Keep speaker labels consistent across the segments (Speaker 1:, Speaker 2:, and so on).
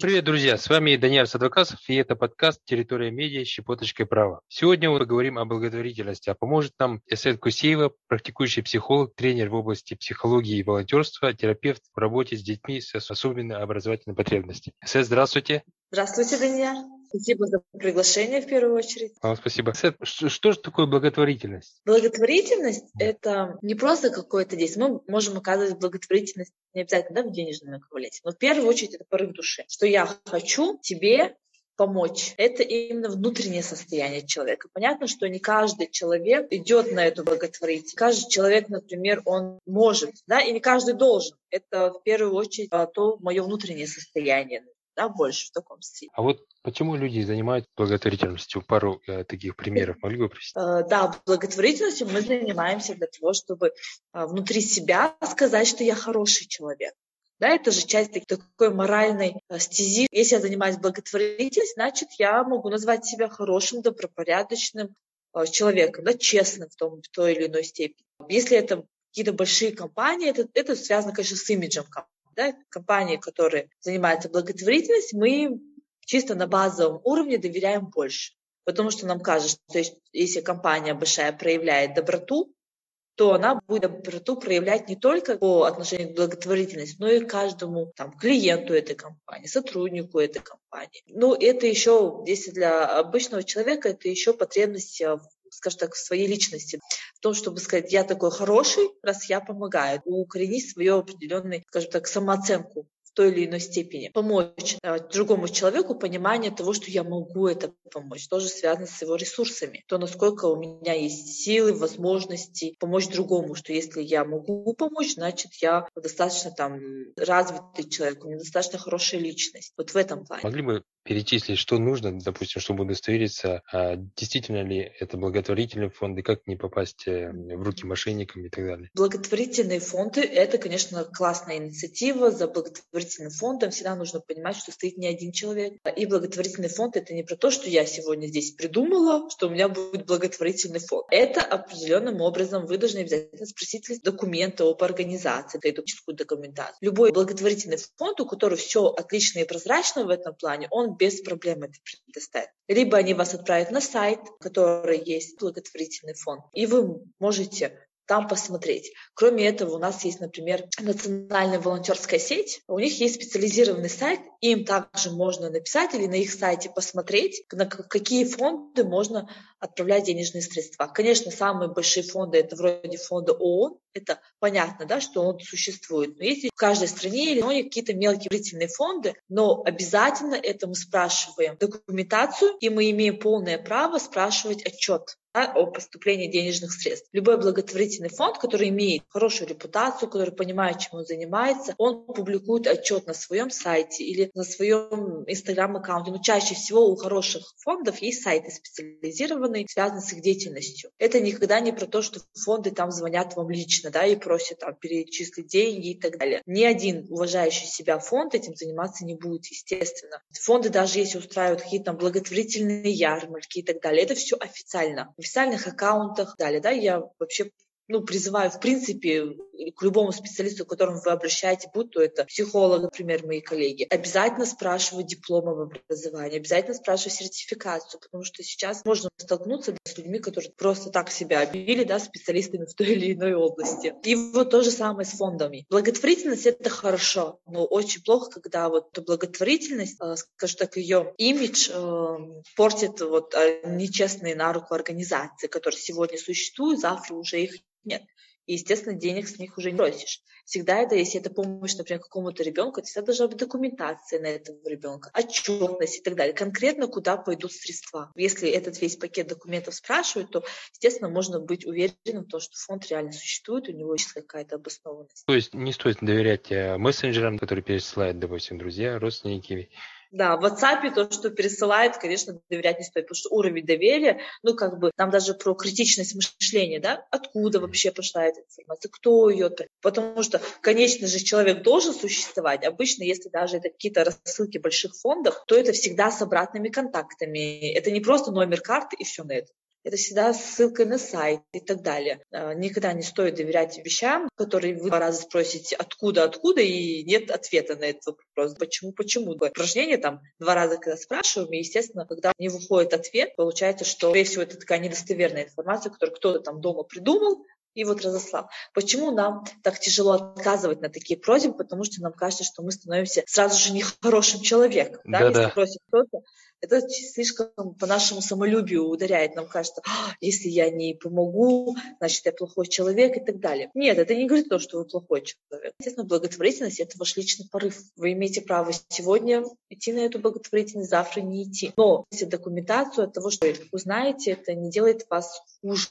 Speaker 1: Привет, друзья! С вами Даниил Садвакасов, и это подкаст «Территория медиа. Щепоточкой права». Сегодня мы поговорим о благотворительности, а поможет нам Эсет Кусеева, практикующий психолог, тренер в области психологии и волонтерства, терапевт в работе с детьми с особенной образовательной потребностью. Эсет, здравствуйте!
Speaker 2: Здравствуйте, Даниил! Спасибо за приглашение в первую очередь.
Speaker 1: Вам спасибо. Что, что же такое благотворительность?
Speaker 2: Благотворительность — это не просто какое-то действие. Мы можем оказывать благотворительность не обязательно да, в денежном эквиваленте, но в первую очередь это порыв души. Что я хочу тебе помочь. Это именно внутреннее состояние человека. Понятно, что не каждый человек идет на эту благотворительность. Каждый человек, например, он может, да, и не каждый должен. Это в первую очередь а, то мое внутреннее состояние да, больше в таком стиле.
Speaker 1: А вот почему люди занимаются благотворительностью? Пару э, таких примеров могли бы привести?
Speaker 2: Э, да, благотворительностью мы занимаемся для того, чтобы э, внутри себя сказать, что я хороший человек. Да, это же часть такой моральной э, стези. Если я занимаюсь благотворительностью, значит, я могу назвать себя хорошим, добропорядочным э, человеком, да, честным в, том, в той или иной степени. Если это какие-то большие компании, это, это связано, конечно, с имиджем компании да, компании, которые занимаются благотворительностью, мы чисто на базовом уровне доверяем больше. Потому что нам кажется, что если компания большая проявляет доброту, то она будет доброту проявлять не только по отношению к благотворительности, но и каждому там, клиенту этой компании, сотруднику этой компании. Ну, это еще, если для обычного человека, это еще потребность в скажем так, в своей личности, в том, чтобы сказать, я такой хороший, раз я помогаю, укоренить свою определенную, скажем так, самооценку в той или иной степени, помочь э, другому человеку понимание того, что я могу это помочь, тоже связано с его ресурсами, то насколько у меня есть силы, возможности помочь другому, что если я могу помочь, значит я достаточно там развитый человек, у меня достаточно хорошая личность. Вот в этом плане.
Speaker 1: Могли бы перечислить, что нужно, допустим, чтобы удостовериться, а действительно ли это благотворительный фонд и как не попасть э, в руки мошенникам и так далее.
Speaker 2: Благотворительные фонды — это, конечно, классная инициатива. За благотворительным фондом всегда нужно понимать, что стоит не один человек. И благотворительный фонд — это не про то, что я сегодня здесь придумала, что у меня будет благотворительный фонд. Это определенным образом вы должны обязательно спросить документы об организации, эту документацию. Любой благотворительный фонд, у которого все отлично и прозрачно в этом плане, он без проблем это предоставит. Либо они вас отправят на сайт, который есть благотворительный фонд, и вы можете там посмотреть. Кроме этого, у нас есть, например, национальная волонтерская сеть. У них есть специализированный сайт, им также можно написать или на их сайте посмотреть, на какие фонды можно отправлять денежные средства. Конечно, самые большие фонды это вроде фонда ООН, это понятно, да, что он существует. Но есть в каждой стране или какие-то мелкие благотворительные фонды, но обязательно это мы спрашиваем документацию, и мы имеем полное право спрашивать отчет да, о поступлении денежных средств. Любой благотворительный фонд, который имеет хорошую репутацию, который понимает, чем он занимается, он публикует отчет на своем сайте или на своем инстаграм-аккаунте. Но чаще всего у хороших фондов есть сайты специализированные, связанные с их деятельностью. Это никогда не про то, что фонды там звонят вам лично да, и просят там, перечислить деньги и так далее. Ни один уважающий себя фонд этим заниматься не будет, естественно. Фонды даже если устраивают какие-то там благотворительные ярмарки и так далее, это все официально официальных аккаунтах и далее. Да, я вообще ну, призываю, в принципе, к любому специалисту, к которому вы обращаете, будь то это психолог, например, мои коллеги, обязательно спрашивать диплом об образовании, обязательно спрашивать сертификацию, потому что сейчас можно столкнуться с людьми, которые просто так себя объявили, да, специалистами в той или иной области. И вот то же самое с фондами. Благотворительность — это хорошо, но очень плохо, когда вот благотворительность, э, скажем так, ее имидж э, портит вот э, нечестные на руку организации, которые сегодня существуют, завтра уже их нет. И, естественно, денег с них уже не просишь. Всегда это, если это помощь, например, какому-то ребенку, всегда должна быть документация на этого ребенка, отчетность и так далее. Конкретно, куда пойдут средства. Если этот весь пакет документов спрашивают, то, естественно, можно быть уверенным в том, что фонд реально существует, у него есть какая-то обоснованность.
Speaker 1: То есть не стоит доверять э, мессенджерам, которые пересылают, допустим, друзья, родственники,
Speaker 2: да, в WhatsApp то, что пересылает, конечно, доверять не стоит, потому что уровень доверия, ну, как бы, там даже про критичность мышления, да, откуда вообще пошла эта информация, кто ее, потому что, конечно же, человек должен существовать. Обычно, если даже это какие-то рассылки больших фондов, то это всегда с обратными контактами. Это не просто номер карты и все на это. Это всегда ссылка на сайт и так далее. А, никогда не стоит доверять вещам, которые вы два раза спросите откуда, откуда, и нет ответа на этот вопрос. Почему, почему? Упражнение там два раза когда спрашиваем, и, естественно, когда не выходит ответ, получается, что, скорее всего, это такая недостоверная информация, которую кто-то там дома придумал, и вот разослал. Почему нам так тяжело отказывать на такие просьбы? Потому что нам кажется, что мы становимся сразу же нехорошим человеком. Да,
Speaker 1: да,
Speaker 2: если просит кто-то, это слишком по нашему самолюбию ударяет. Нам кажется, а, если я не помогу, значит, я плохой человек и так далее. Нет, это не говорит то, что вы плохой человек. Естественно, благотворительность – это ваш личный порыв. Вы имеете право сегодня идти на эту благотворительность, завтра не идти. Но если документацию от того, что вы узнаете, это не делает вас хуже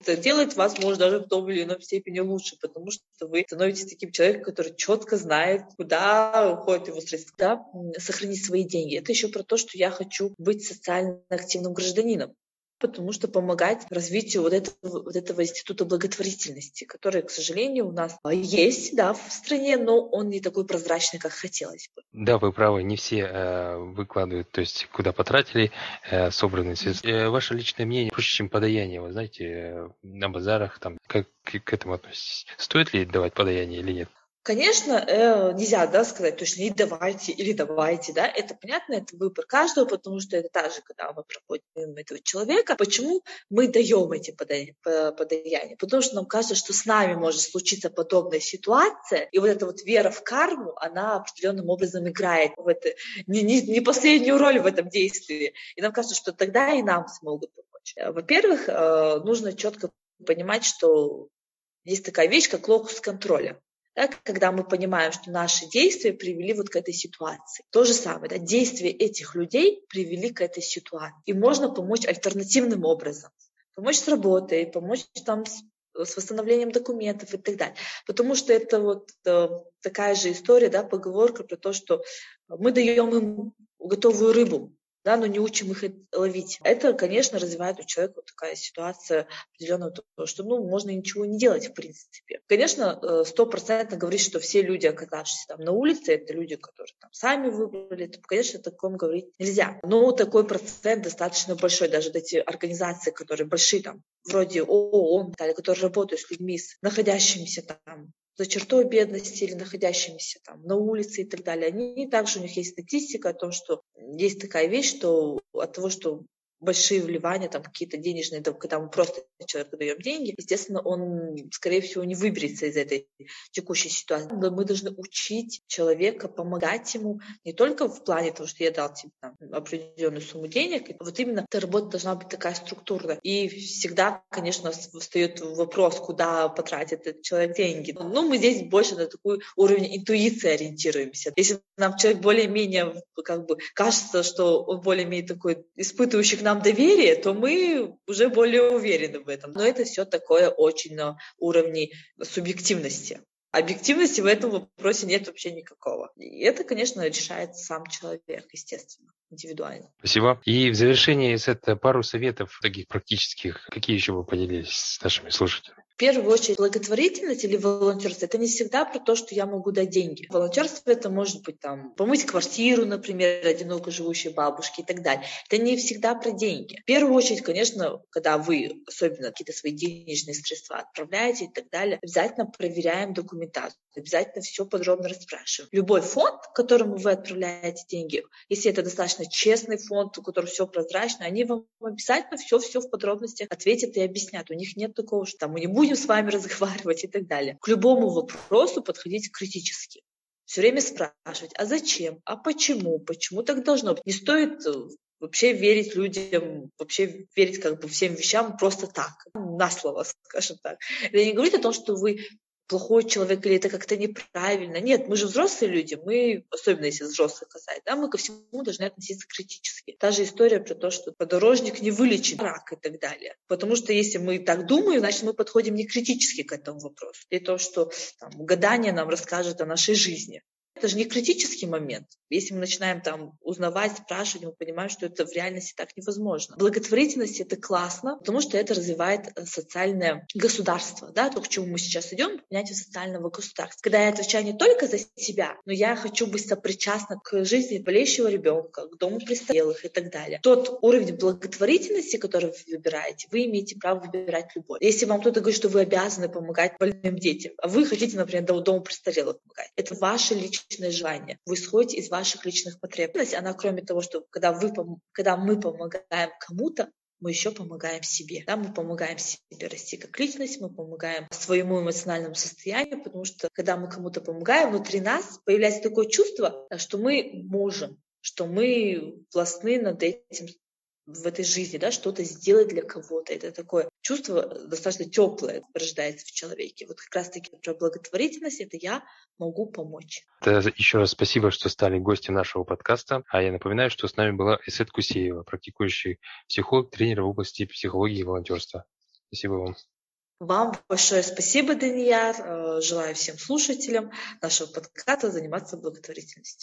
Speaker 2: это делает вас, может, даже в том или ином степени лучше, потому что вы становитесь таким человеком, который четко знает, куда уходят его средства, да, сохранить свои деньги. Это еще про то, что я хочу быть социально активным гражданином потому что помогать развитию вот этого, вот этого института благотворительности, который, к сожалению, у нас есть да, в стране, но он не такой прозрачный, как хотелось бы.
Speaker 1: Да, вы правы, не все э, выкладывают, то есть куда потратили э, собранные средства. Э, ваше личное мнение проще, чем подаяние, вы знаете, э, на базарах, там, как к этому относитесь? Стоит ли давать подаяние или нет?
Speaker 2: Конечно, э, нельзя да, сказать точно и давайте или давайте, да, это понятно, это выбор каждого, потому что это также, когда мы проходим этого человека, почему мы даем эти подаяния, потому что нам кажется, что с нами может случиться подобная ситуация, и вот эта вот вера в карму, она определенным образом играет в это, не, не, не последнюю роль в этом действии, и нам кажется, что тогда и нам смогут помочь. Во-первых, э, нужно четко понимать, что есть такая вещь, как локус контроля да, когда мы понимаем, что наши действия привели вот к этой ситуации. То же самое, да, действия этих людей привели к этой ситуации. И можно помочь альтернативным образом. Помочь с работой, помочь там с, с восстановлением документов и так далее. Потому что это вот э, такая же история, да, поговорка про то, что мы даем им готовую рыбу, да, но не учим их ловить. Это, конечно, развивает у человека вот такая ситуация определенного, что, ну, можно ничего не делать, в принципе. Конечно, э, стопроцентно говорить, что все люди, оказавшиеся там на улице, это люди, которые там сами выбрали, то, конечно, о таком говорить нельзя. Но такой процент достаточно большой, даже эти организации, которые большие, там, вроде ООН, которые работают с людьми, находящимися там за чертой бедности или находящимися там на улице и так далее. Они также у них есть статистика о том, что есть такая вещь, что от того, что большие вливания, там какие-то денежные, когда мы просто человеку даем деньги, естественно, он, скорее всего, не выберется из этой текущей ситуации. Но мы должны учить человека, помогать ему не только в плане того, что я дал тебе там, определенную сумму денег, а вот именно эта работа должна быть такая структурная. И всегда, конечно, встает вопрос, куда потратит этот человек деньги. Ну, мы здесь больше на такой уровень интуиции ориентируемся. Если нам человек более-менее, как бы, кажется, что он более-менее такой испытывающий к нам доверие, то мы уже более уверены в этом. Но это все такое очень на уровне субъективности. Объективности в этом вопросе нет вообще никакого. И это, конечно, решает сам человек, естественно, индивидуально.
Speaker 1: Спасибо. И в завершении это пару советов таких практических. Какие еще вы поделились с нашими слушателями?
Speaker 2: В первую очередь, благотворительность или волонтерство – это не всегда про то, что я могу дать деньги. Волонтерство – это может быть там помыть квартиру, например, одиноко живущей бабушке и так далее. Это не всегда про деньги. В первую очередь, конечно, когда вы особенно какие-то свои денежные средства отправляете и так далее, обязательно проверяем документацию, обязательно все подробно расспрашиваем. Любой фонд, которому вы отправляете деньги, если это достаточно честный фонд, у которого все прозрачно, они вам обязательно все-все в подробностях ответят и объяснят. У них нет такого, что там мы не будем с вами разговаривать и так далее. К любому вопросу подходить критически. Все время спрашивать, а зачем, а почему, почему так должно быть. Не стоит э, вообще верить людям, вообще верить как бы всем вещам просто так, на слово, скажем так. Это не говорит о том, что вы плохой человек или это как-то неправильно. Нет, мы же взрослые люди, мы, особенно если взрослых касается, да, мы ко всему должны относиться критически. Та же история про то, что подорожник не вылечит рак и так далее. Потому что если мы так думаем, значит, мы подходим не критически к этому вопросу. И то, что там, гадание нам расскажет о нашей жизни. Это же не критический момент. Если мы начинаем там узнавать, спрашивать, мы понимаем, что это в реальности так невозможно. Благотворительность — это классно, потому что это развивает э, социальное государство. Да? То, к чему мы сейчас идем, понятие социального государства. Когда я отвечаю не только за себя, но я хочу быть сопричастна к жизни болеющего ребенка, к дому престарелых и так далее. Тот уровень благотворительности, который вы выбираете, вы имеете право выбирать любой. Если вам кто-то говорит, что вы обязаны помогать больным детям, а вы хотите, например, дому престарелых помогать, это ваше личное желание. Вы исходите из ваших личных потребностей. Она, кроме того, что когда, вы, когда мы помогаем кому-то, мы еще помогаем себе. Да, мы помогаем себе расти как личность, мы помогаем своему эмоциональному состоянию, потому что когда мы кому-то помогаем, внутри нас появляется такое чувство, что мы можем, что мы властны над этим в этой жизни, да, что-то сделать для кого-то. Это такое чувство достаточно теплое рождается в человеке. Вот как раз-таки про благотворительность это я могу помочь.
Speaker 1: Это еще раз спасибо, что стали гостем нашего подкаста. А я напоминаю, что с нами была Эсет Кусеева, практикующий психолог, тренер в области психологии и волонтерства. Спасибо вам.
Speaker 2: Вам большое спасибо, Данияр. Э, желаю всем слушателям нашего подкаста заниматься благотворительностью.